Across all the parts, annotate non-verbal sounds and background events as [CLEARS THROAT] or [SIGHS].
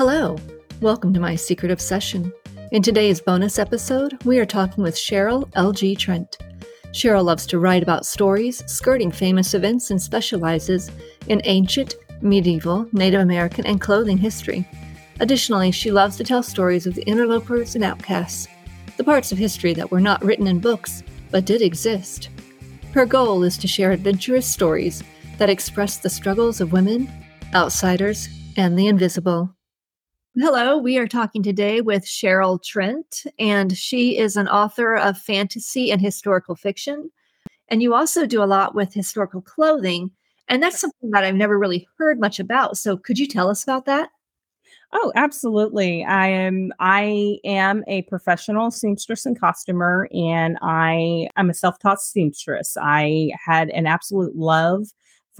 Hello, welcome to my secret obsession. In today's bonus episode, we are talking with Cheryl L.G. Trent. Cheryl loves to write about stories skirting famous events and specializes in ancient, medieval, Native American, and clothing history. Additionally, she loves to tell stories of the interlopers and outcasts, the parts of history that were not written in books but did exist. Her goal is to share adventurous stories that express the struggles of women, outsiders, and the invisible. Hello, we are talking today with Cheryl Trent, and she is an author of fantasy and historical fiction. And you also do a lot with historical clothing, and that's something that I've never really heard much about. So, could you tell us about that? Oh, absolutely. I am I am a professional seamstress and costumer and I am a self-taught seamstress. I had an absolute love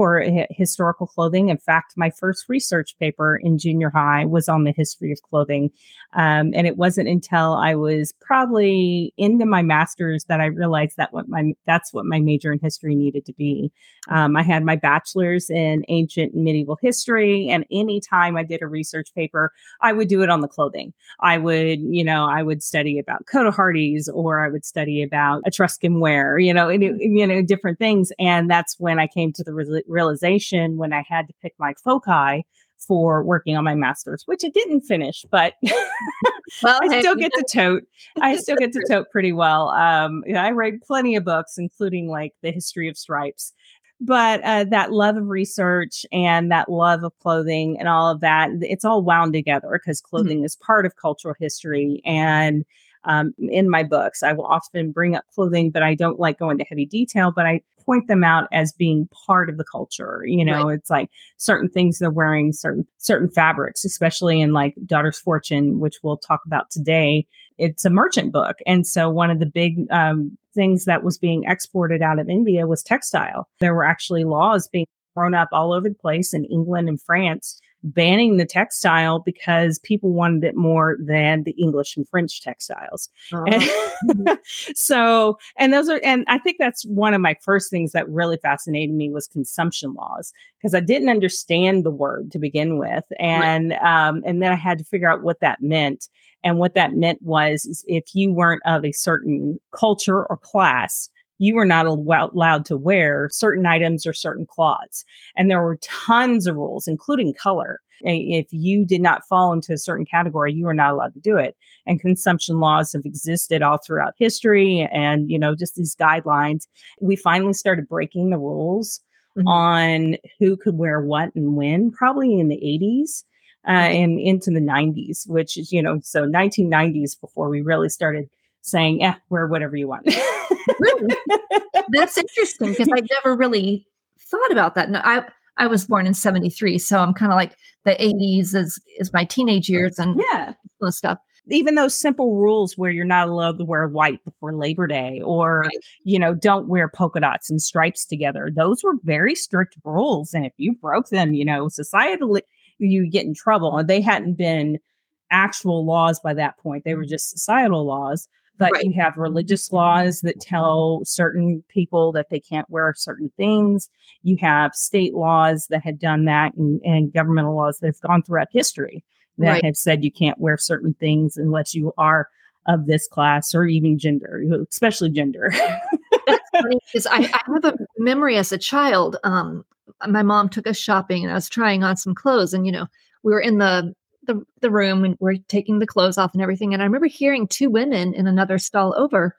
for historical clothing. In fact, my first research paper in junior high was on the history of clothing. Um, and it wasn't until I was probably into my master's that I realized that what my that's what my major in history needed to be. Um, I had my bachelor's in ancient and medieval history, and anytime I did a research paper, I would do it on the clothing. I would, you know, I would study about cotehardies, or I would study about Etruscan wear, you know, and, you know, different things. And that's when I came to the realization when I had to pick my foci for working on my master's, which it didn't finish, but [LAUGHS] well, I still get to tote. I still get to [LAUGHS] tote pretty well. Um, you know, I read plenty of books, including like the history of stripes. But uh, that love of research and that love of clothing and all of that, it's all wound together because mm-hmm. clothing mm-hmm. is part of cultural history. And um, in my books, I will often bring up clothing, but I don't like go into heavy detail. But I point them out as being part of the culture. You know, right. it's like certain things they're wearing, certain certain fabrics, especially in like Daughter's Fortune, which we'll talk about today. It's a merchant book, and so one of the big um, things that was being exported out of India was textile. There were actually laws being thrown up all over the place in England and France banning the textile because people wanted it more than the English and French textiles. Oh. And [LAUGHS] so, and those are, and I think that's one of my first things that really fascinated me was consumption laws because I didn't understand the word to begin with, and right. um, and then I had to figure out what that meant. And what that meant was if you weren't of a certain culture or class, you were not allowed to wear certain items or certain cloths. And there were tons of rules, including color. If you did not fall into a certain category, you were not allowed to do it. And consumption laws have existed all throughout history and, you know, just these guidelines. We finally started breaking the rules mm-hmm. on who could wear what and when, probably in the 80s. Uh, and into the 90s, which is, you know, so 1990s before we really started saying, yeah, wear whatever you want. [LAUGHS] really? That's interesting because I've never really thought about that. No, I I was born in 73, so I'm kind of like the 80s is is my teenage years and yeah, stuff. Even those simple rules where you're not allowed to wear white before Labor Day or right. you know, don't wear polka dots and stripes together. Those were very strict rules. And if you broke them, you know, societally you get in trouble. And they hadn't been actual laws by that point. They were just societal laws but right. you have religious laws that tell certain people that they can't wear certain things. You have state laws that had done that and, and governmental laws that have gone throughout history that right. have said you can't wear certain things unless you are of this class or even gender, especially gender. because [LAUGHS] I, I, have a memory as a child. Um, my mom took us shopping and I was trying on some clothes, and you know, we were in the the, the room and we're taking the clothes off and everything. And I remember hearing two women in another stall over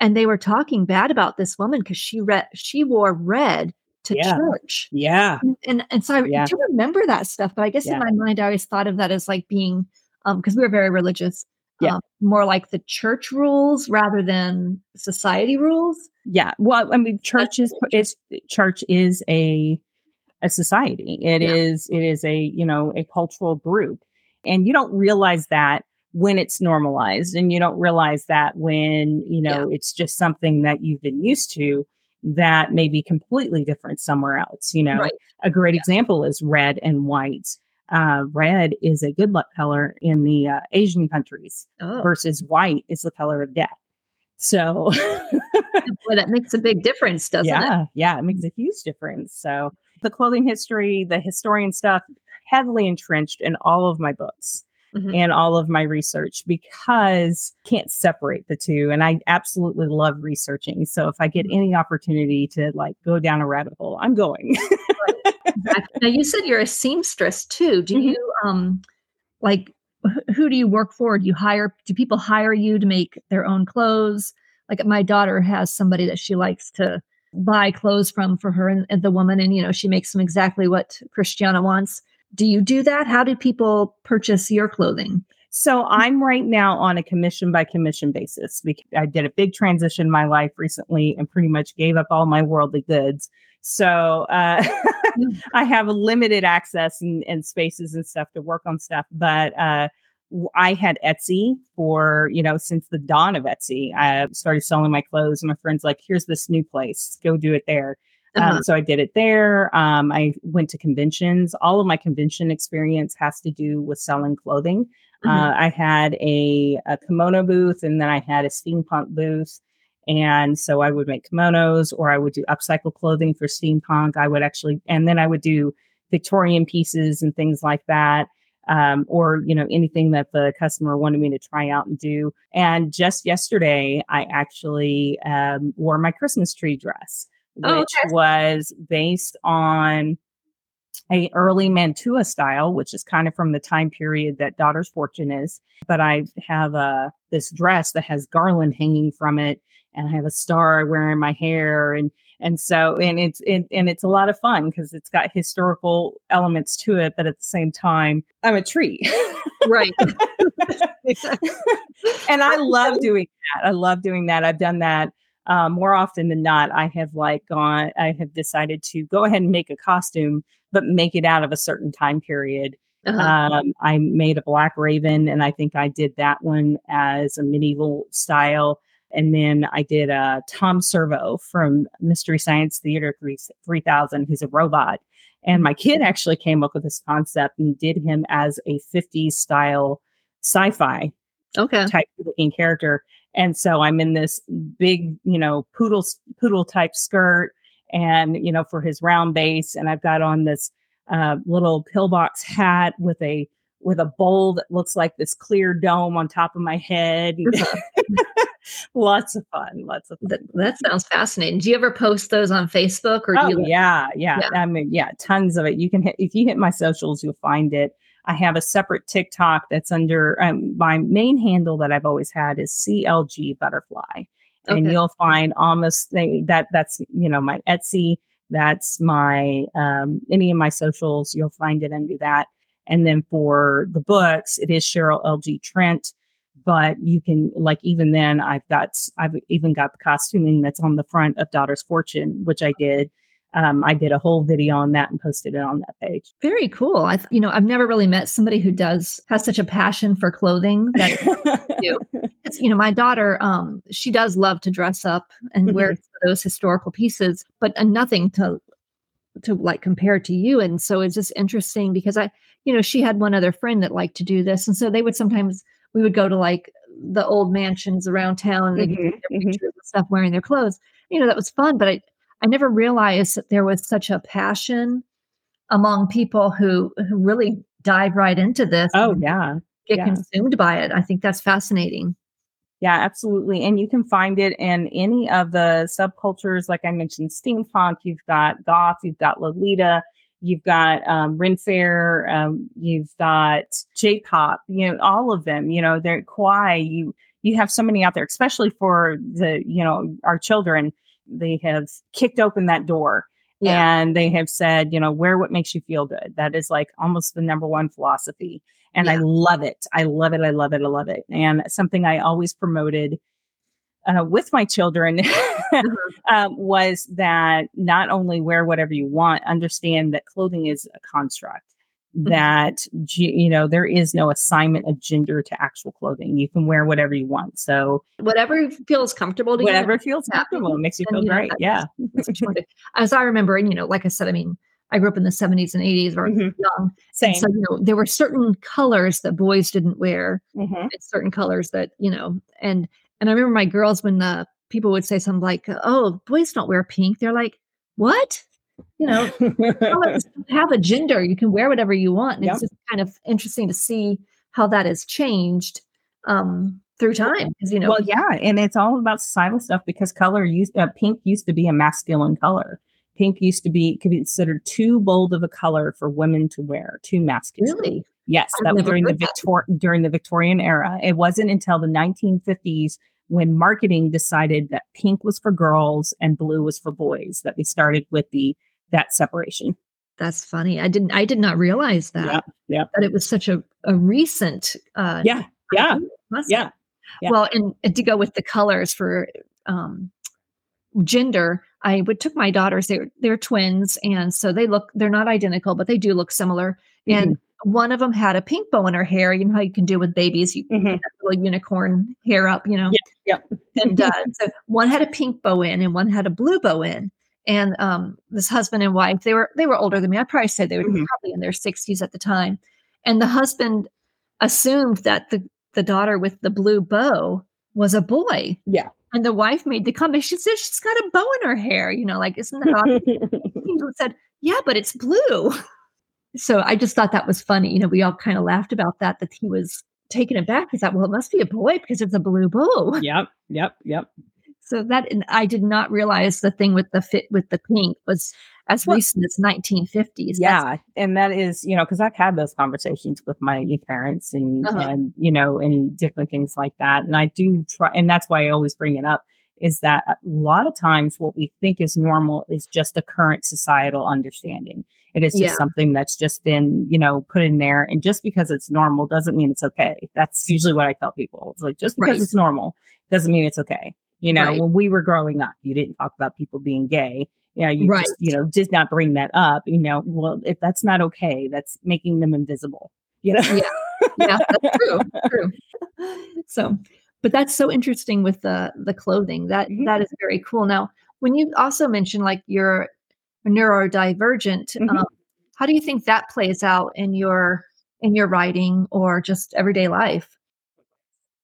and they were talking bad about this woman because she read she wore red to yeah. church. Yeah. And, and, and so I yeah. do remember that stuff, but I guess yeah. in my mind I always thought of that as like being um because we were very religious. Yeah. Um, more like the church rules rather than society rules. Yeah. Well, I mean, church is, is church is a a society. It is it is a you know a cultural group, and you don't realize that when it's normalized and you don't realize that when, you know, yeah. it's just something that you've been used to that may be completely different somewhere else. You know, right. a great yeah. example is red and white. Uh, red is a good luck color in the uh, Asian countries oh. versus white is the color of death. So, Boy, that makes a big difference, doesn't yeah, it? Yeah, it makes a huge difference. So, the clothing history, the historian stuff, heavily entrenched in all of my books mm-hmm. and all of my research because can't separate the two. And I absolutely love researching. So if I get mm-hmm. any opportunity to like go down a rabbit hole, I'm going. [LAUGHS] now you said you're a seamstress too. Do mm-hmm. you um like who do you work for? Do you hire do people hire you to make their own clothes? Like my daughter has somebody that she likes to buy clothes from for her and, and the woman and you know she makes them exactly what Christiana wants do you do that? How do people purchase your clothing? So I'm right now on a commission by commission basis. I did a big transition in my life recently and pretty much gave up all my worldly goods. So uh, [LAUGHS] I have limited access and, and, spaces and stuff to work on stuff. But uh, I had Etsy for, you know, since the dawn of Etsy. I started selling my clothes. And my friend's like, here's this new place, go do it there. Um, uh-huh. Um, so I did it there. Um, I went to conventions. All of my convention experience has to do with selling clothing. Mm-hmm. Uh, I had a, a kimono booth and then I had a steampunk booth. And so I would make kimonos or I would do upcycle clothing for steampunk. I would actually, and then I would do Victorian pieces and things like that. Um, or you know anything that the customer wanted me to try out and do. And just yesterday, I actually um, wore my Christmas tree dress. Oh, which oh, okay. was based on a early Mantua style, which is kind of from the time period that Daughter's Fortune is. But I have a uh, this dress that has garland hanging from it, and I have a star wearing my hair, and and so and it's it, and it's a lot of fun because it's got historical elements to it, but at the same time, I'm a tree, right? [LAUGHS] [LAUGHS] and I love doing that. I love doing that. I've done that um, more often than not, I have like gone, I have decided to go ahead and make a costume, but make it out of a certain time period. Uh-huh. Um, I made a Black Raven, and I think I did that one as a medieval style. And then I did a uh, Tom Servo from Mystery Science Theater 3, 3000, who's a robot. And my kid actually came up with this concept and did him as a 50s style sci fi okay. type looking character. And so I'm in this big, you know, poodle poodle type skirt, and you know, for his round base, and I've got on this uh, little pillbox hat with a with a bowl that looks like this clear dome on top of my head. [LAUGHS] [LAUGHS] lots of fun. Lots of fun. That, that, sounds fascinating. Do you ever post those on Facebook or? Oh, you, yeah, yeah, yeah. I mean, yeah, tons of it. You can hit if you hit my socials, you'll find it. I have a separate TikTok that's under um, my main handle that I've always had is CLG Butterfly. Okay. And you'll find almost that that's, you know, my Etsy, that's my, um, any of my socials, you'll find it under that. And then for the books, it is Cheryl LG Trent. But you can, like, even then, I've got, I've even got the costuming that's on the front of Daughter's Fortune, which I did um, I did a whole video on that and posted it on that page. Very cool. I, you know, I've never really met somebody who does has such a passion for clothing. That [LAUGHS] you. It's, you know, my daughter, um, she does love to dress up and wear mm-hmm. those historical pieces, but uh, nothing to to like compare to you. And so it's just interesting because I, you know, she had one other friend that liked to do this, and so they would sometimes we would go to like the old mansions around town and they mm-hmm. mm-hmm. pictures and stuff wearing their clothes. You know, that was fun, but I I never realized that there was such a passion among people who who really dive right into this. Oh yeah. Get yeah. consumed by it. I think that's fascinating. Yeah, absolutely. And you can find it in any of the subcultures. Like I mentioned, steampunk, you've got goth, you've got Lolita, you've got um, Ren Fair, um, you've got J-pop, you know, all of them, you know, they're kawaii. You, you have so many out there, especially for the, you know, our children they have kicked open that door yeah. and they have said, you know, wear what makes you feel good. That is like almost the number one philosophy. And yeah. I love it. I love it. I love it. I love it. And something I always promoted uh, with my children [LAUGHS] mm-hmm. um, was that not only wear whatever you want, understand that clothing is a construct. Mm-hmm. that you know there is no assignment of gender to actual clothing you can wear whatever you want so whatever feels comfortable to whatever you, feels comfortable makes you feel great yeah [LAUGHS] as i remember and you know like i said i mean i grew up in the 70s and 80s or mm-hmm. young Same. so you know there were certain colors that boys didn't wear mm-hmm. and certain colors that you know and and i remember my girls when the people would say something like oh boys don't wear pink they're like what you know, [LAUGHS] have a gender. You can wear whatever you want. And Yep. It's just kind of interesting to see how that has changed um, through time. Because you know, Well, yeah, and it's all about societal stuff because color used uh, pink used to be a masculine color. Pink used to be considered too bold of a color for women to wear, too masculine. really, Yes, I've that was during the that. Victor during the Victorian era. It wasn't until the 1950s when marketing decided that pink was for girls and blue was for boys that they started with the that separation. that's funny. I didn't. I did not realize that. Yeah. yep. That it was such a a recent. Uh, Yeah, yeah, yeah. yeah. Well, and, and to go with the colors for um, gender, I would took my daughters. They're they're twins, and so they look. They're not identical, but they do look similar. And one of them had a pink bow in her hair. You know how you can do with babies. You Mhm. that little unicorn hair up. You know. Yeah, And uh, so one had a pink bow in, and one had a blue bow in. And um, this husband and wife, they were they were older than me. I probably said they were Mhm. probably in their sixties at the time. And the husband assumed that the the daughter with the blue bow was a boy. Yeah. And the wife made the comment. She said she's got a bow in her hair. You know, like isn't that? [LAUGHS] He said, "Yeah, but it's blue." [LAUGHS] So I just thought that was funny. You know, we all kind of laughed about that. That he was taken aback. He thought, "Well, it must be a boy because it's a blue bow." yep, yep, yep. So that and I did not realize the thing with the fit with the pink was as Well- recent as 1950s. That's- Yeah, and that is, you know, because I've had those conversations with my parents and Uh-huh. and you know, and different things like that. And I do try, and that's why I always bring it up is that a lot of times what we think is normal is just a current societal understanding. It is just Yeah. something that's just been, you know, put in there, and just because it's normal doesn't mean it's okay. That's usually what I tell people. It's like just because Right. it's normal doesn't mean it's okay. You know, Right. when we were growing up, you didn't talk about people being gay. Yeah, you Right. just, you know, did not bring that up. You know, well, if that's not okay, that's making them invisible. You know, yeah, that's true. True. [LAUGHS] So, but that's so interesting with the the clothing. That Mhm. that is very cool. Now, when you also mentioned like you're neurodivergent, Mhm. um, how do you think that plays out in your in your writing or just everyday life?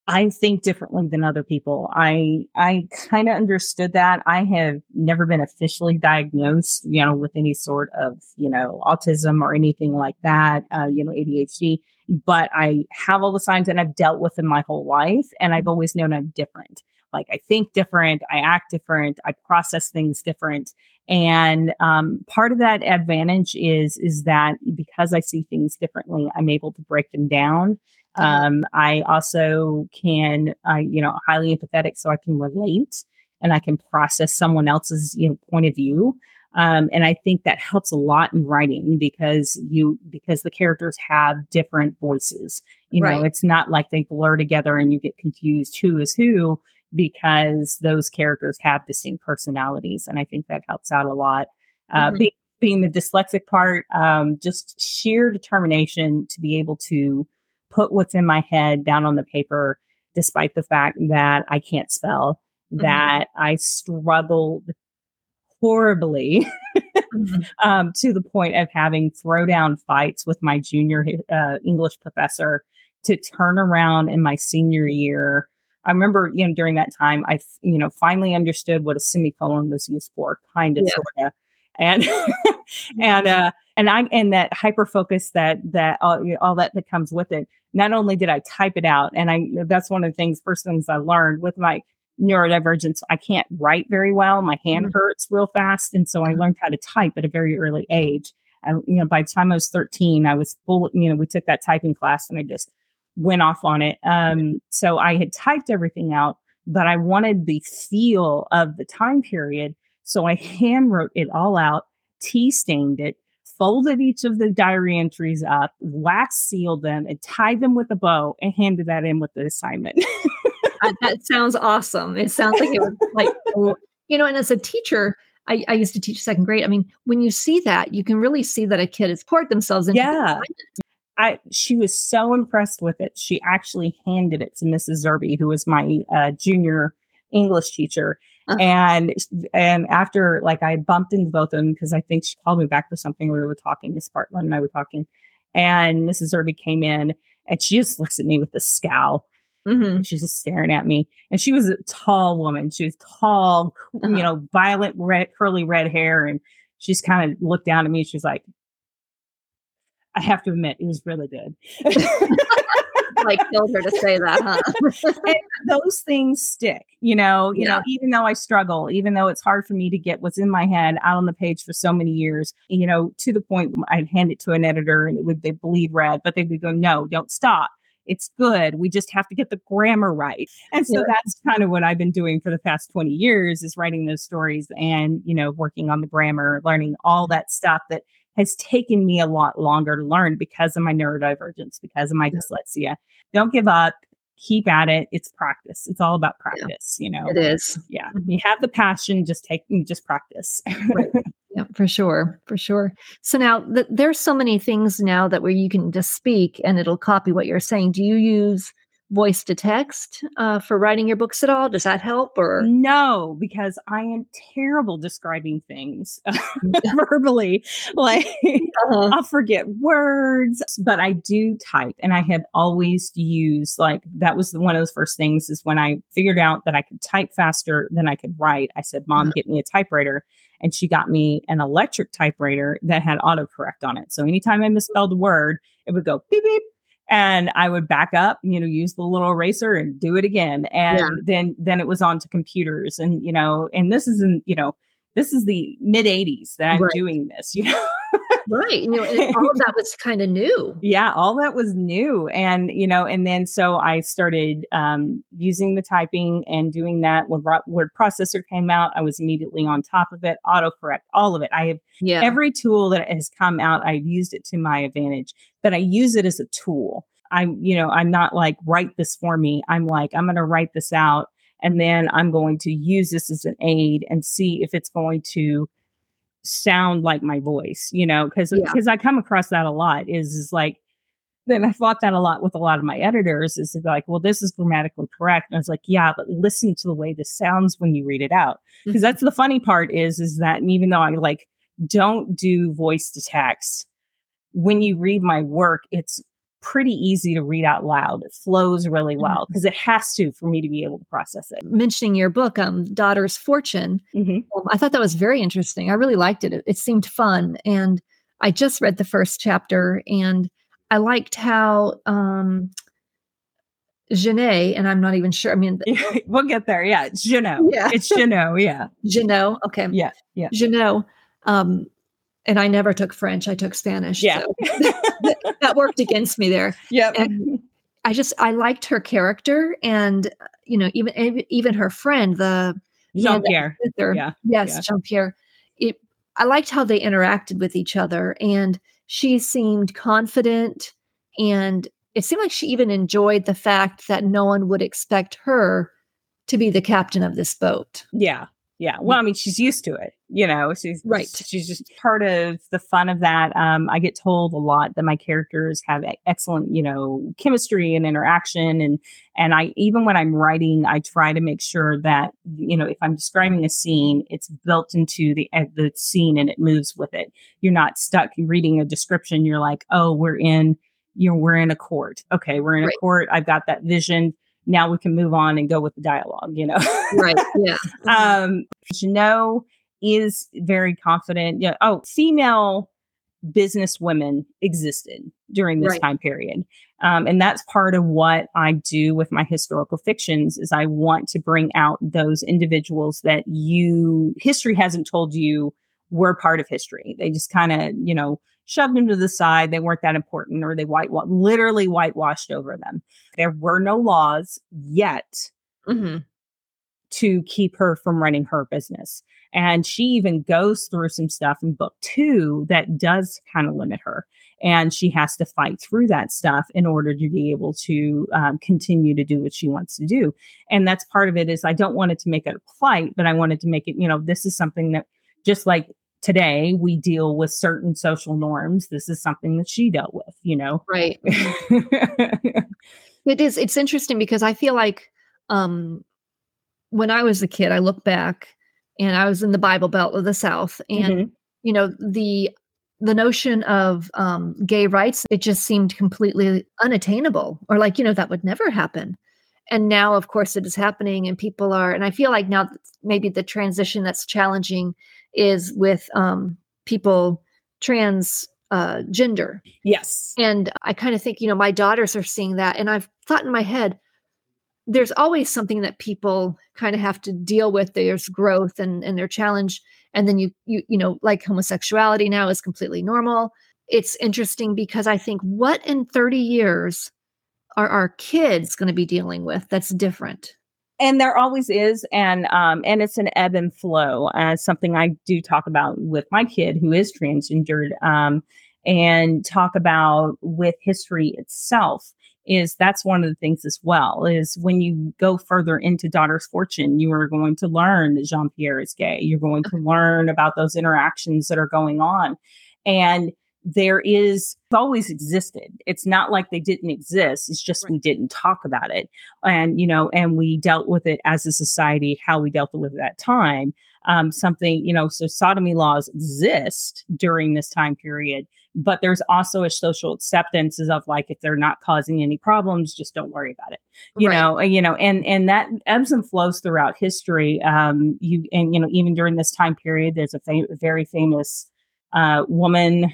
I think differently than other people. I I kind of understood that. I have never been officially diagnosed, you know, with any sort of, you know, autism or anything like that, uh, you know, ADHD, but I have all the signs and I've dealt with them my whole life and I've always known I'm different. Like I think different, I act different, I process things different. And um, part of that advantage is is that because I see things differently, I'm able to break them down um, I also can, I, you know, highly empathetic, so I can relate and I can process someone else's, you know, point of view. Um, and I think that helps a lot in writing because you, because the characters have different voices. You know, it's not like they blur together and you get confused who is who because those characters have distinct personalities. And I think that helps out a lot. Uh, Mhm. be- being the dyslexic part, um, just sheer determination to be able to put what's in my head down on the paper, despite the fact that I can't spell, Mhm. that I struggled horribly Mhm. [LAUGHS] um, to the point of having throwdown fights with my junior uh, English professor to turn around in my senior year. I remember, you know, during that time, I, you know, finally understood what a semicolon was used for, kind of, Yeah. sort of, and [LAUGHS] and uh, and I and that hyper focus that that all, you know, all that that comes with it. Not only did I type it out, and I that's one of the things, first things I learned with my neurodivergence. I can't write very well. My hand Mhm. hurts real fast, and so I learned how to type at a very early age. And you know, by the time I was 13, I was full. You know, we took that typing class, and I just went off on it. Um, so I had typed everything out, but I wanted the feel of the time period. So I hand wrote it all out, tea stained it, folded each of the diary entries up, wax sealed them, and tied them with a bow, and handed that in with the assignment. [LAUGHS] Uh, that sounds awesome. It sounds like it was like, [LAUGHS] you know, and as a teacher, I, I used to teach second grade. I mean, when you see that, you can really see that a kid has poured themselves into Yeah. assignment. I she was so impressed with it. She actually handed it to Mrs. Zerby, who was my uh, junior English teacher. [LAUGHS] And and after like I bumped into both of them because I think she called me back for something we were talking. Miss Bartlett and I were talking, and Mrs. Zerby came in and she just looks at me with a scowl. Mhm. She's just staring at me, and she was a tall woman. She was tall, Uh-huh. you know, violet red, curly red hair, and she's kind of looked down at me. She's like, I have to admit, it was really good. [LAUGHS] [LAUGHS] like killed her to say that, huh? [LAUGHS] those things stick, you know, you yeah. know, even though I struggle, even though it's hard for me to get what's in my head out on the page for so many years, you know, to the point I'd hand it to an editor and it would they believe read, but they would go, no, don't stop. It's good. We just have to get the grammar right. And so yeah. that's kind of what I've been doing for the past 20 years is writing those stories and, you know, working on the grammar, learning all that stuff that has taken me a lot longer to learn because of my neurodivergence, because of my dyslexia. Don't give up. Keep at it. It's practice. It's all about practice, yeah, you know. It is. Yeah. Mm-hmm. You have the passion, just take just practice. right. Yeah, for sure. For sure. So now th- there's so many things now that where you can just speak and it'll copy what you're saying. Do you use voice to text uh, for writing your books at all? Does that help or no? Because I am terrible describing things [LAUGHS] verbally. Like uh-huh. I'll forget words, but I do type, and I have always used like that was one of those first things is when I figured out that I could type faster than I could write. I said, "Mom, uh-huh. get me a typewriter." And she got me an electric typewriter that had autocorrect on it. So anytime I misspelled a word, it would go beep beep and I would back up, you know, use the little eraser and do it again. And yeah. then then it was on to computers and you know, and this is in, you know, this is the mid 80s that I'm right. doing this, [LAUGHS] you know. Right. You know, [LAUGHS] all of that was kind of new. Yeah, all that was new. And, you know, and then so I started um, using the typing and doing that when word processor came out. I was immediately on top of it, autocorrect, all of it. I have yeah. every tool that has come out, I've used it to my advantage, but I use it as a tool. I'm, you know, I'm not like, write this for me. I'm like, I'm going to write this out and then I'm going to use this as an aid and see if it's going to sound like my voice, you know, because because yeah. I come across that a lot is is like then I thought that a lot with a lot of my editors is like, well, this is grammatically correct. And I was like, yeah, but listen to the way this sounds when you read it out. Because mm-hmm. that's the funny part is, is that even though I like don't do voice to text, when you read my work, it's pretty easy to read out loud. It flows really mm-hmm. well because it has to for me to be able to process it. Mentioning your book, um, Daughter's Fortune, mm-hmm. um, I thought that was very interesting. I really liked it. it. It seemed fun. And I just read the first chapter and I liked how um, Genet, and I'm not even sure. I mean, [LAUGHS] we'll get there. Yeah, it's. Yeah, it's Jeannot. Yeah, Jeannot. Okay. Yeah, yeah. Jeannot. Um, and I never took French. I took Spanish. Yeah. So [LAUGHS] that worked against me there. Yeah. I just I liked her character and you know even even her friend the Jean Pierre. Yeah. Yes, yeah. Jean Pierre. It I liked how they interacted with each other and she seemed confident and it seemed like she even enjoyed the fact that no one would expect her to be the captain of this boat. Yeah. Yeah. Well, I mean, she's used to it. You know, she's right. She's just part of the fun of that. Um, I get told a lot that my characters have excellent, you know, chemistry and interaction, and and I even when I'm writing, I try to make sure that you know if I'm describing a scene, it's built into the uh, the scene and it moves with it. You're not stuck reading a description. You're like, oh, we're in, you know, we're in a court. Okay, we're in right. a court. I've got that vision now we can move on and go with the dialogue, you know? right. Yeah. [LAUGHS] um, Jeannot is very confident. Yeah. Oh, female business women existed during this right. time period. Um, and that's part of what I do with my historical fictions is I want to bring out those individuals that you history hasn't told you were part of history. They just kind of, you know, shoved them to the side. They weren't that important or they white literally whitewashed over them. There were no laws yet mm-hmm. to keep her from running her business. And she even goes through some stuff in book two that does kind of limit her. And she has to fight through that stuff in order to be able to um, continue to do what she wants to do. And that's part of it is I don't want it to make it a plight, but I wanted to make it, you know, this is something that just like today we deal with certain social norms this is something that she dealt with you know? Right. [LAUGHS] It is it's interesting because i feel like um when i was a kid i look back and i was in the bible belt of the south and mm-hmm. you know the the notion of um, gay rights it just seemed completely unattainable or like you know that would never happen. And now of course it is happening and people are and i feel like now maybe the transition that's challenging is with um, people trans uh, gender. Yes. And I kind of think, you know, my daughters are seeing that. And I've thought in my head, there's always something that people kind of have to deal with. There's growth and, and their challenge. And then you, you, you know, like homosexuality now is completely normal. It's interesting because I think what in 30 years are our kids going to be dealing with that's different? And there always is and um and it's an ebb and flow as uh, something i do talk about with my kid who is transgendered um and talk about with history itself is that's one of the things as well is when you go further into daughter's fortune you are going to learn that jean-pierre is gay. You're going to learn about those interactions that are going on. And there is always existed. It's not like they didn't exist. It's just right. we didn't talk about it. And, you know, and we dealt with it as a society, how we dealt with it at that time. Um, something, you know, so sodomy laws exist during this time period, but there's also a social acceptance of like, if they're not causing any problems, just don't worry about it. You right. know, you know, and, and that ebbs and flows throughout history. Um, you, and, you know, even during this time period, there's a fam- very famous, uh, woman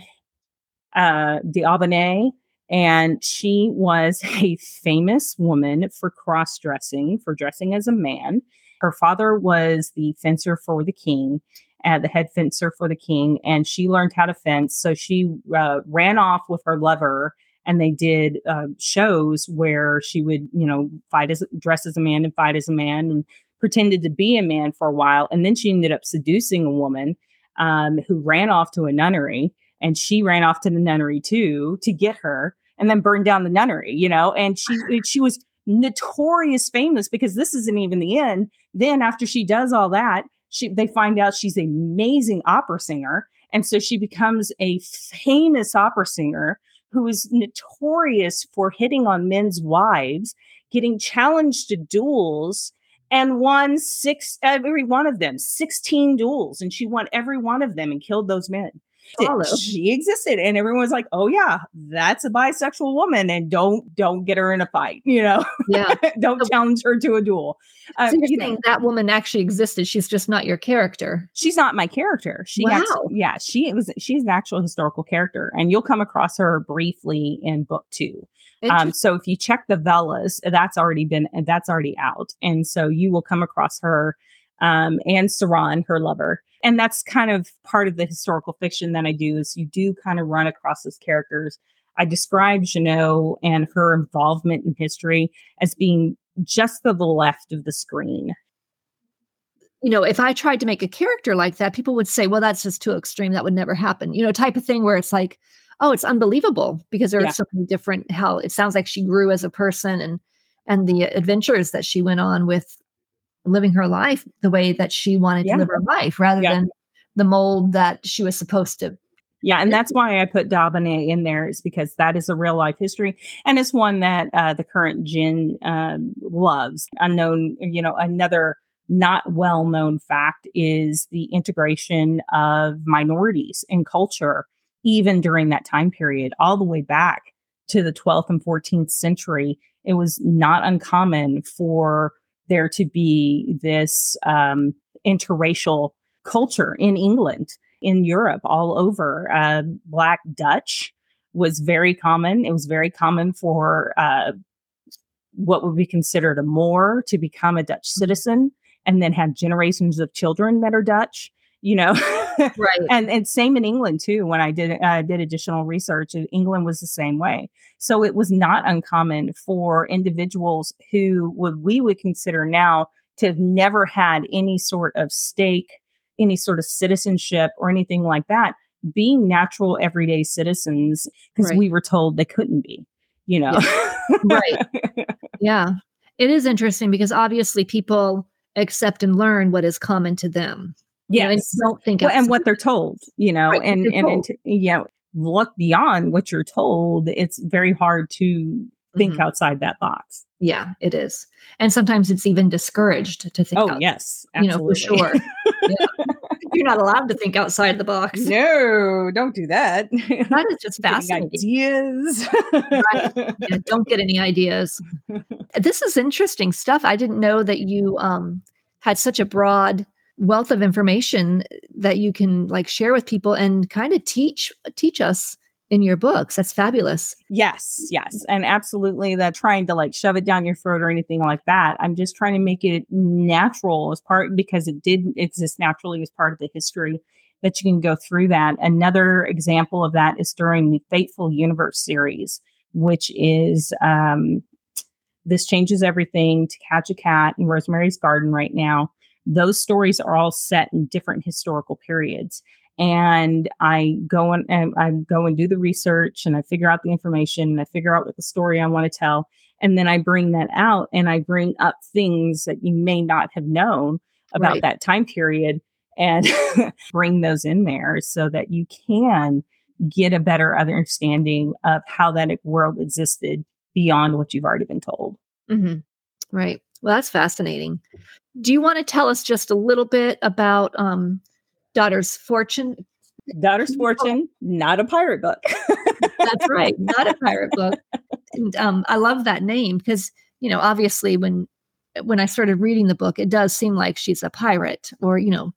uh, D'Aubigny, and she was [LAUGHS] a famous woman for cross dressing, for dressing as a man. Her father was the fencer for the king, uh, the head fencer for the king, and she learned how to fence. So she uh, ran off with her lover, and they did uh, shows where she would, you know, fight as dress as a man and fight as a man, and pretended to be a man for a while, and then she ended up seducing a woman um, who ran off to a nunnery and she ran off to the nunnery too to get her and then burned down the nunnery, you know, and she [SIGHS] she was notorious famous because this isn't even the end. Then after she does all that, she they find out she's an amazing opera singer. And so she becomes a famous opera singer who is notorious for hitting on men's wives, getting challenged to duels, and won six every one of them, 16 duels. And she won every one of them and killed those men follow. She existed, and everyone was like, "Oh yeah, that's a bisexual woman, and don't don't get her in a fight." You know, yeah, [LAUGHS] don't so, challenge her to a duel. Um, so you're you saying know, that woman actually existed? She's just not your character. She's not my character. She wow. Actually, yeah, she was. She's an actual historical character, and you'll come across her briefly in book two. Um, so if you check the Velas, that's already been that's already out, and so you will come across her um, and Séranne, her lover. And that's kind of part of the historical fiction that I do is you do kind of run across those characters. I describe Jeannot and her involvement in history as being just to the left of the screen. You know, if I tried to make a character like that, people would say, well, that's just too extreme. That would never happen. You know, type of thing where it's like, oh, it's unbelievable because there yeah. are so many different how it sounds like she grew as a person and and the adventures that she went on with living her life the way that she wanted yeah. to live her life rather yeah. than the mold that she was supposed to yeah, and that's why I put D'Aubigny in there is because that is a real life history, and it's one that uh, the current gen um, loves. Unknown, you know, another not well known fact is the integration of minorities in culture, even during that time period, all the way back to the 12th and 14th century. It was not uncommon for there to be this um, interracial culture in England, in Europe, all over. Uh, Black Dutch was very common. It was very common for uh, what would be considered a Moor to become a Dutch citizen and then have generations of children that are Dutch you know [LAUGHS] right. And and same in england too when i did uh, did additional research england was the same way. So it was not uncommon for individuals who would we would consider now to have never had any sort of stake any sort of citizenship or anything like that being natural everyday citizens because right. we were told they couldn't be you know? Yeah. right. [LAUGHS] Yeah. It is interesting because obviously people accept and learn what is common to them Yes. You know, don't think well, and what they're told, you know, right, and, and, and, you know, look beyond what you're told. It's very hard to think mm-hmm. outside that box. Yeah, it is. And sometimes it's even discouraged to think. Oh, out, yes. Absolutely. You know, for sure. [LAUGHS] yeah. You're not allowed to think outside the box. No, don't do that. That is just [LAUGHS] fascinating. Ideas. right. Yeah, don't get any ideas. [LAUGHS] This is interesting stuff. I didn't know that you um, had such a broad wealth of information that you can like share with people and kind of teach teach us in your books. That's fabulous. Yes, yes. And absolutely that trying to like shove it down your throat or anything like that. I'm just trying to make it natural as part because it didn't exist naturally as part of the history that you can go through that. Another example of that is during the Fateful Universe series, which is um, This Changes Everything, To Catch a Cat, in Rosemary's Garden right now. Those stories are all set in different historical periods and I go and, I go and do the research and I figure out the information and I figure out what the story I want to tell. And then I bring that out and I bring up things that you may not have known about right. that time period and [LAUGHS] bring those in there so that you can get a better understanding of how that world existed beyond what you've already been told. Mm-hmm. Right. Well, that's fascinating. Do you want to tell us just a little bit about um, Daughter's Fortune. Daughter's [LAUGHS] Fortune, not a pirate book. That's right, not a pirate book. And um, I love that name because you know, obviously, when when I started reading the book, it does seem like she's a pirate or you know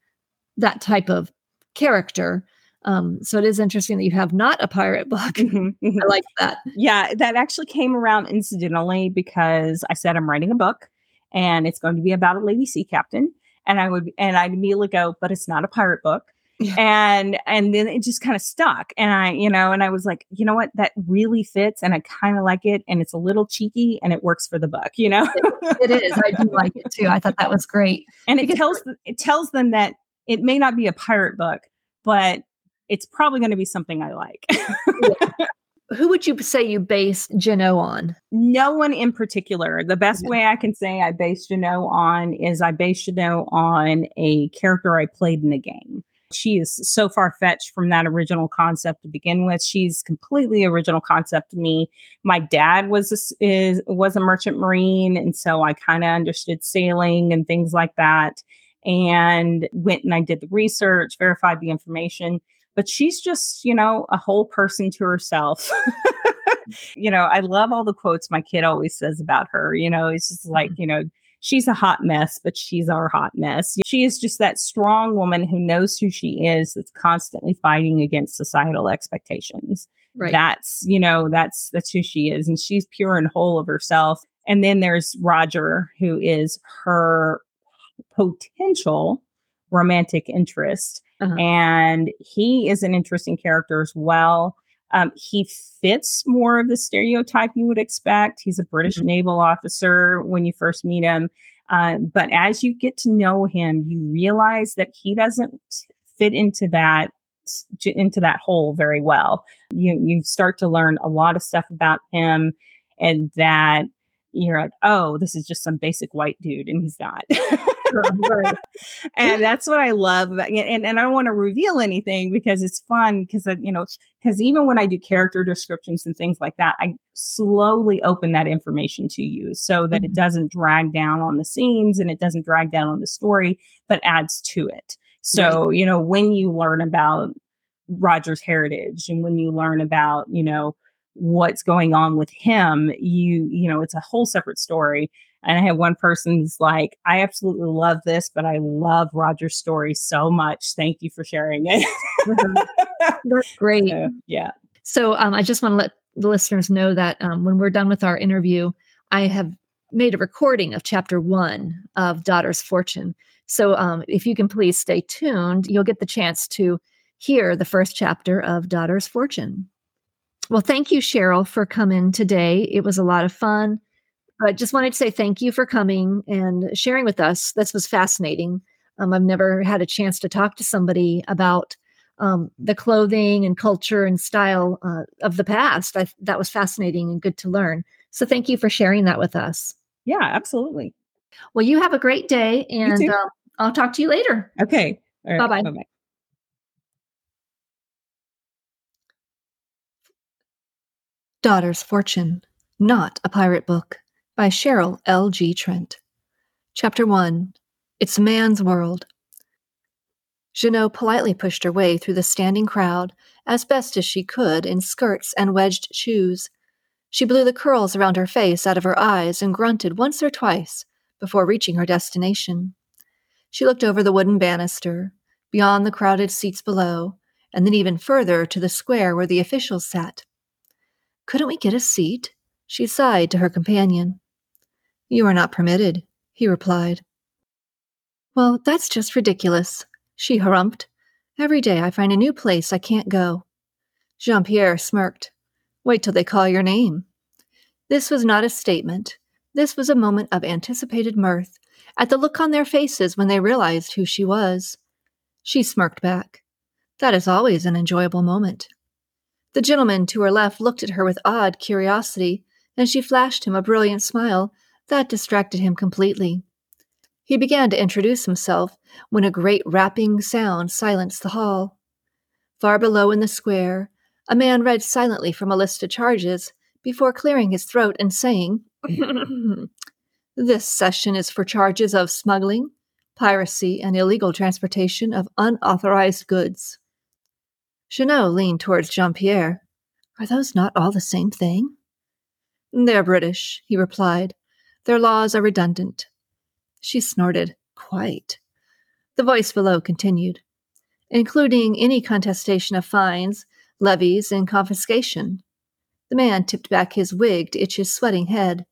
that type of character. Um, so it is interesting that you have not a pirate book. Mm-hmm, mm-hmm. I like that. Yeah, that actually came around incidentally because I said I'm writing a book and it's going to be about a lady sea captain and I would and I'd immediately go, but it's not a pirate book. Yeah. And and then it just kind of stuck. And I, you know, and I was like, you know what, that really fits and I kind of like it and it's a little cheeky and it works for the book, you know? it, it is. I do like it too. I thought that was great. And it tells it tells them that it may not be a pirate book, but it's probably going to be something I like. yeah who would you say you base Jeannot on? No one in particular. The best way I can say I base Jeannot on is I base Jeannot on a character I played in a game. She is so far fetched from that original concept to begin with. She's completely original concept to me. My dad was a, is was a merchant marine, and so I kind of understood sailing and things like that. And went and I did the research, verified the information but she's just, you know, a whole person to herself. [LAUGHS] you know, I love all the quotes my kid always says about her. You know, it's just like, mm-hmm. you know, she's a hot mess, but she's our hot mess. She is just that strong woman who knows who she is, that's constantly fighting against societal expectations. Right. That's, you know, that's that's who she is. And she's pure and whole of herself. And then there's Roger, who is her potential romantic interest. Uh-huh. And he is an interesting character as well. Um, he fits more of the stereotype you would expect. He's a British mm-hmm. naval officer when you first meet him. Uh, but as you get to know him, you realize that he doesn't fit into that into that hole very well. You you start to learn a lot of stuff about him, and that you're like, oh, this is just some basic white dude, and he's not. [LAUGHS] [LAUGHS] and that's what I love. About, and, and I don't want to reveal anything because it's fun because, you know, because even when I do character descriptions and things like that, I slowly open that information to you so that mm-hmm. it doesn't drag down on the scenes and it doesn't drag down on the story, but adds to it. So, right. you know, when you learn about Roger's heritage and when you learn about, you know, what's going on with him, you, you know, it's a whole separate story. And I had one person's like, I absolutely love this, but I love Roger's story so much. Thank you for sharing it. [LAUGHS] That's great. So, yeah. So um, I just want to let the listeners know that um, when we're done with our interview, I have made a recording of chapter one of Daughter's Fortune. So um, if you can please stay tuned, you'll get the chance to hear the first chapter of Daughter's Fortune. Well, thank you, Cheryl, for coming today. It was a lot of fun. But just wanted to say thank you for coming and sharing with us. This was fascinating. Um, I've never had a chance to talk to somebody about um, the clothing and culture and style uh, of the past. I, that was fascinating and good to learn. So thank you for sharing that with us. Yeah, absolutely. Well, you have a great day, and uh, I'll talk to you later. Okay. Right. Bye bye. Bye bye. Daughter's Fortune, not a pirate book by Cheryl L. G. Trent. Chapter 1 It's Man's World. Jeannot politely pushed her way through the standing crowd as best as she could in skirts and wedged shoes. She blew the curls around her face out of her eyes and grunted once or twice before reaching her destination. She looked over the wooden banister, beyond the crowded seats below, and then even further to the square where the officials sat. Couldn't we get a seat? She sighed to her companion. You are not permitted, he replied. Well, that's just ridiculous, she harumphed. Every day I find a new place I can't go. Jean Pierre smirked. Wait till they call your name. This was not a statement. This was a moment of anticipated mirth at the look on their faces when they realized who she was. She smirked back. That is always an enjoyable moment. The gentleman to her left looked at her with odd curiosity, and she flashed him a brilliant smile that distracted him completely. He began to introduce himself when a great rapping sound silenced the hall. Far below in the square, a man read silently from a list of charges before clearing his throat and saying, [CLEARS THROAT] This session is for charges of smuggling, piracy, and illegal transportation of unauthorized goods. Jeannot leaned towards Jean Pierre. Are those not all the same thing? They're British, he replied. Their laws are redundant. She snorted. Quite. The voice below continued, including any contestation of fines, levies, and confiscation. The man tipped back his wig to itch his sweating head.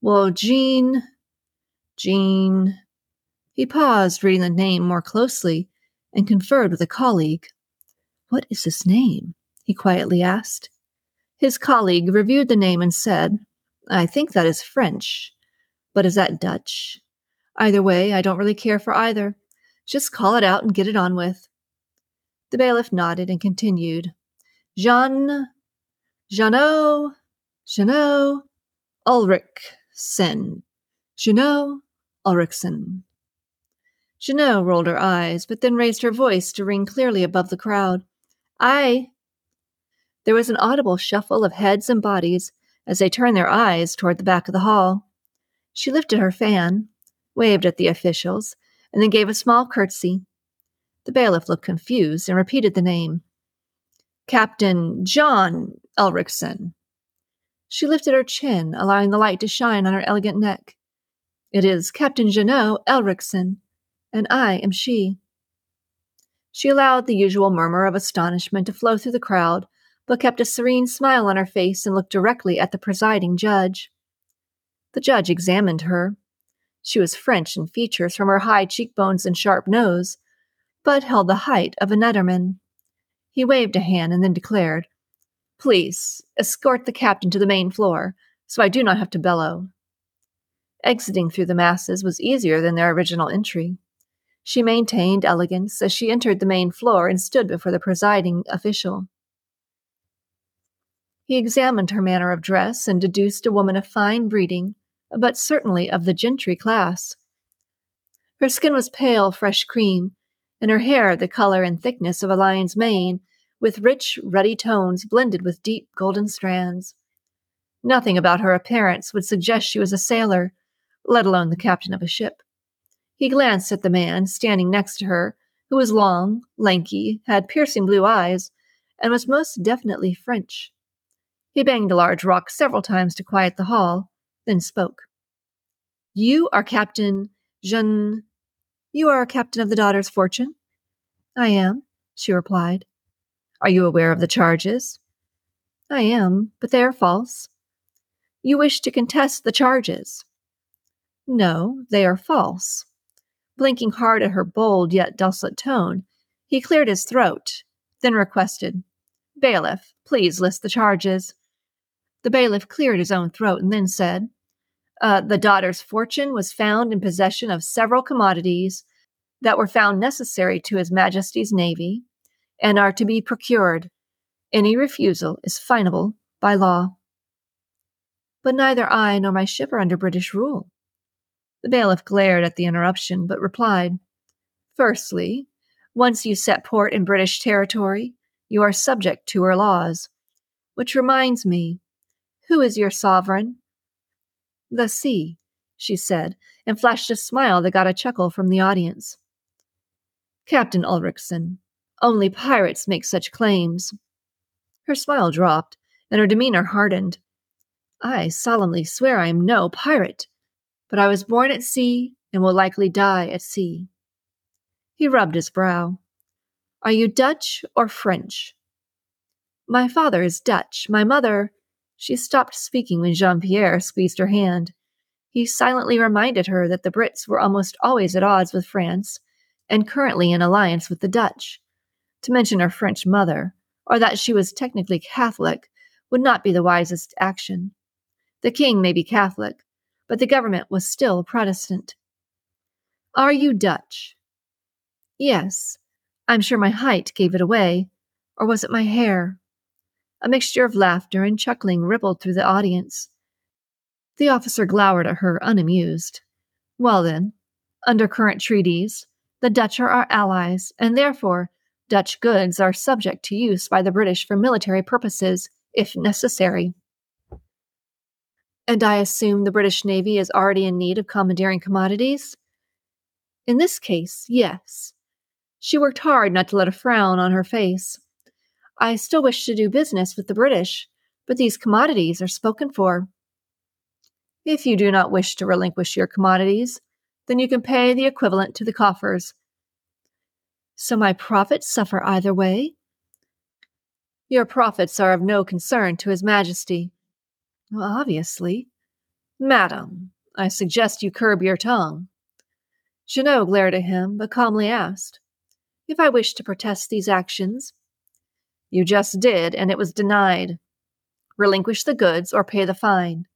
Well, Jean. Jean. He paused, reading the name more closely, and conferred with a colleague. What is his name? he quietly asked. His colleague reviewed the name and said, I think that is French. But is that Dutch? Either way, I don't really care for either. Just call it out and get it on with. The bailiff nodded and continued. Jean, Jeannot, Jeannot, Ulrichsen. Jeannot, Ulrichsen. Jeannot rolled her eyes, but then raised her voice to ring clearly above the crowd. I. There was an audible shuffle of heads and bodies as they turned their eyes toward the back of the hall. She lifted her fan, waved at the officials, and then gave a small curtsy. The bailiff looked confused and repeated the name. Captain John Ulrichsen. She lifted her chin, allowing the light to shine on her elegant neck. It is Captain Jeannot Ulrichsen, and I am she. She allowed the usual murmur of astonishment to flow through the crowd, but kept a serene smile on her face and looked directly at the presiding judge. The judge examined her. She was French in features from her high cheekbones and sharp nose, but held the height of a Nederman. He waved a hand and then declared, Please, escort the captain to the main floor, so I do not have to bellow. Exiting through the masses was easier than their original entry. She maintained elegance as she entered the main floor and stood before the presiding official. He examined her manner of dress and deduced a woman of fine breeding, but certainly of the gentry class. Her skin was pale, fresh cream, and her hair the color and thickness of a lion's mane, with rich, ruddy tones blended with deep golden strands. Nothing about her appearance would suggest she was a sailor, let alone the captain of a ship. He glanced at the man standing next to her, who was long, lanky, had piercing blue eyes, and was most definitely French. He banged a large rock several times to quiet the hall, then spoke. You are Captain Jean. You are captain of the Daughter's Fortune? I am, she replied. Are you aware of the charges? I am, but they are false. You wish to contest the charges? No, they are false. Blinking hard at her bold yet dulcet tone, he cleared his throat, then requested, Bailiff, please list the charges. The bailiff cleared his own throat and then said, uh, The daughter's fortune was found in possession of several commodities that were found necessary to His Majesty's Navy and are to be procured. Any refusal is finable by law. But neither I nor my ship are under British rule. The bailiff glared at the interruption, but replied, Firstly, once you set port in British territory, you are subject to her laws. Which reminds me, who is your sovereign? The sea, she said, and flashed a smile that got a chuckle from the audience. Captain Ulrichsen, only pirates make such claims. Her smile dropped, and her demeanor hardened. I solemnly swear I am no pirate, but I was born at sea and will likely die at sea. He rubbed his brow. Are you Dutch or French? My father is Dutch. My mother. She stopped speaking when Jean Pierre squeezed her hand. He silently reminded her that the Brits were almost always at odds with France and currently in alliance with the Dutch. To mention her French mother, or that she was technically Catholic, would not be the wisest action. The king may be Catholic, but the government was still Protestant. Are you Dutch? Yes. I'm sure my height gave it away. Or was it my hair? A mixture of laughter and chuckling rippled through the audience. The officer glowered at her, unamused. Well, then, under current treaties, the Dutch are our allies, and therefore Dutch goods are subject to use by the British for military purposes, if necessary. And I assume the British Navy is already in need of commandeering commodities? In this case, yes. She worked hard not to let a frown on her face. I still wish to do business with the British, but these commodities are spoken for. If you do not wish to relinquish your commodities, then you can pay the equivalent to the coffers. So my profits suffer either way? Your profits are of no concern to His Majesty. Well, obviously. Madam, I suggest you curb your tongue. Jeannot glared at him, but calmly asked, If I wish to protest these actions, you just did, and it was denied. Relinquish the goods or pay the fine.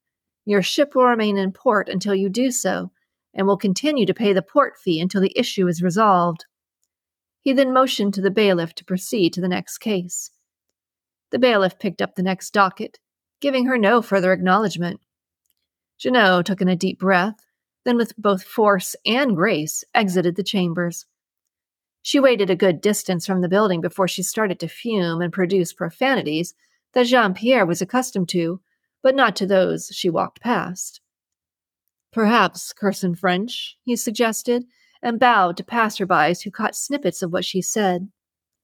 Your ship will remain in port until you do so, and will continue to pay the port fee until the issue is resolved. He then motioned to the bailiff to proceed to the next case. The bailiff picked up the next docket, giving her no further acknowledgement. Jeannot took in a deep breath, then with both force and grace exited the chambers. She waited a good distance from the building before she started to fume and produce profanities that Jean Pierre was accustomed to, but not to those she walked past. Perhaps curse in French, he suggested, and bowed to passerbys who caught snippets of what she said.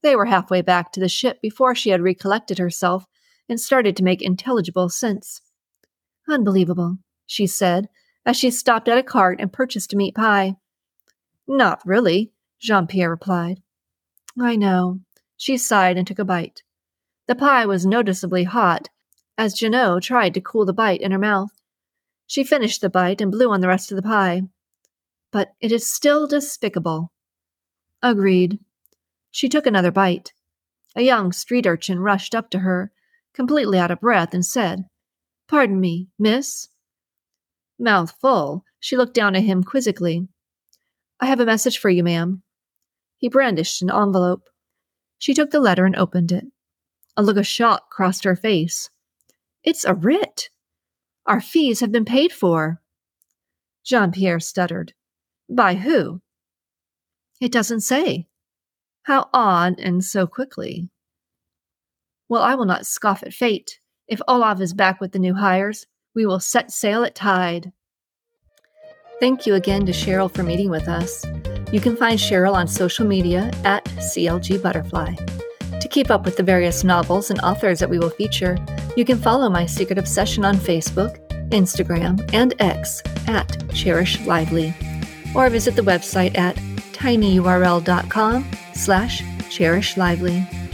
They were halfway back to the ship before she had recollected herself and started to make intelligible sense. Unbelievable, she said, as she stopped at a cart and purchased a meat pie. Not really, Jean Pierre replied. I know. She sighed and took a bite. The pie was noticeably hot, as Jeannot tried to cool the bite in her mouth. She finished the bite and blew on the rest of the pie. But it is still despicable. Agreed. She took another bite. A young street urchin rushed up to her, completely out of breath, and said, Pardon me, miss? Mouth full, she looked down at him quizzically. I have a message for you, ma'am. He brandished an envelope. She took the letter and opened it. A look of shock crossed her face. It's a writ. Our fees have been paid for. Jean Pierre stuttered. By who? It doesn't say. How odd, and so quickly. Well, I will not scoff at fate. If Olaf is back with the new hires, we will set sail at tide. Thank you again to Cheryl for meeting with us. You can find Cheryl on social media at CLG Butterfly. To keep up with the various novels and authors that we will feature, you can follow My Secret Obsession on Facebook, Instagram, and X at Cherish Lively, or visit the website at tinyurl.com slash cherishlively.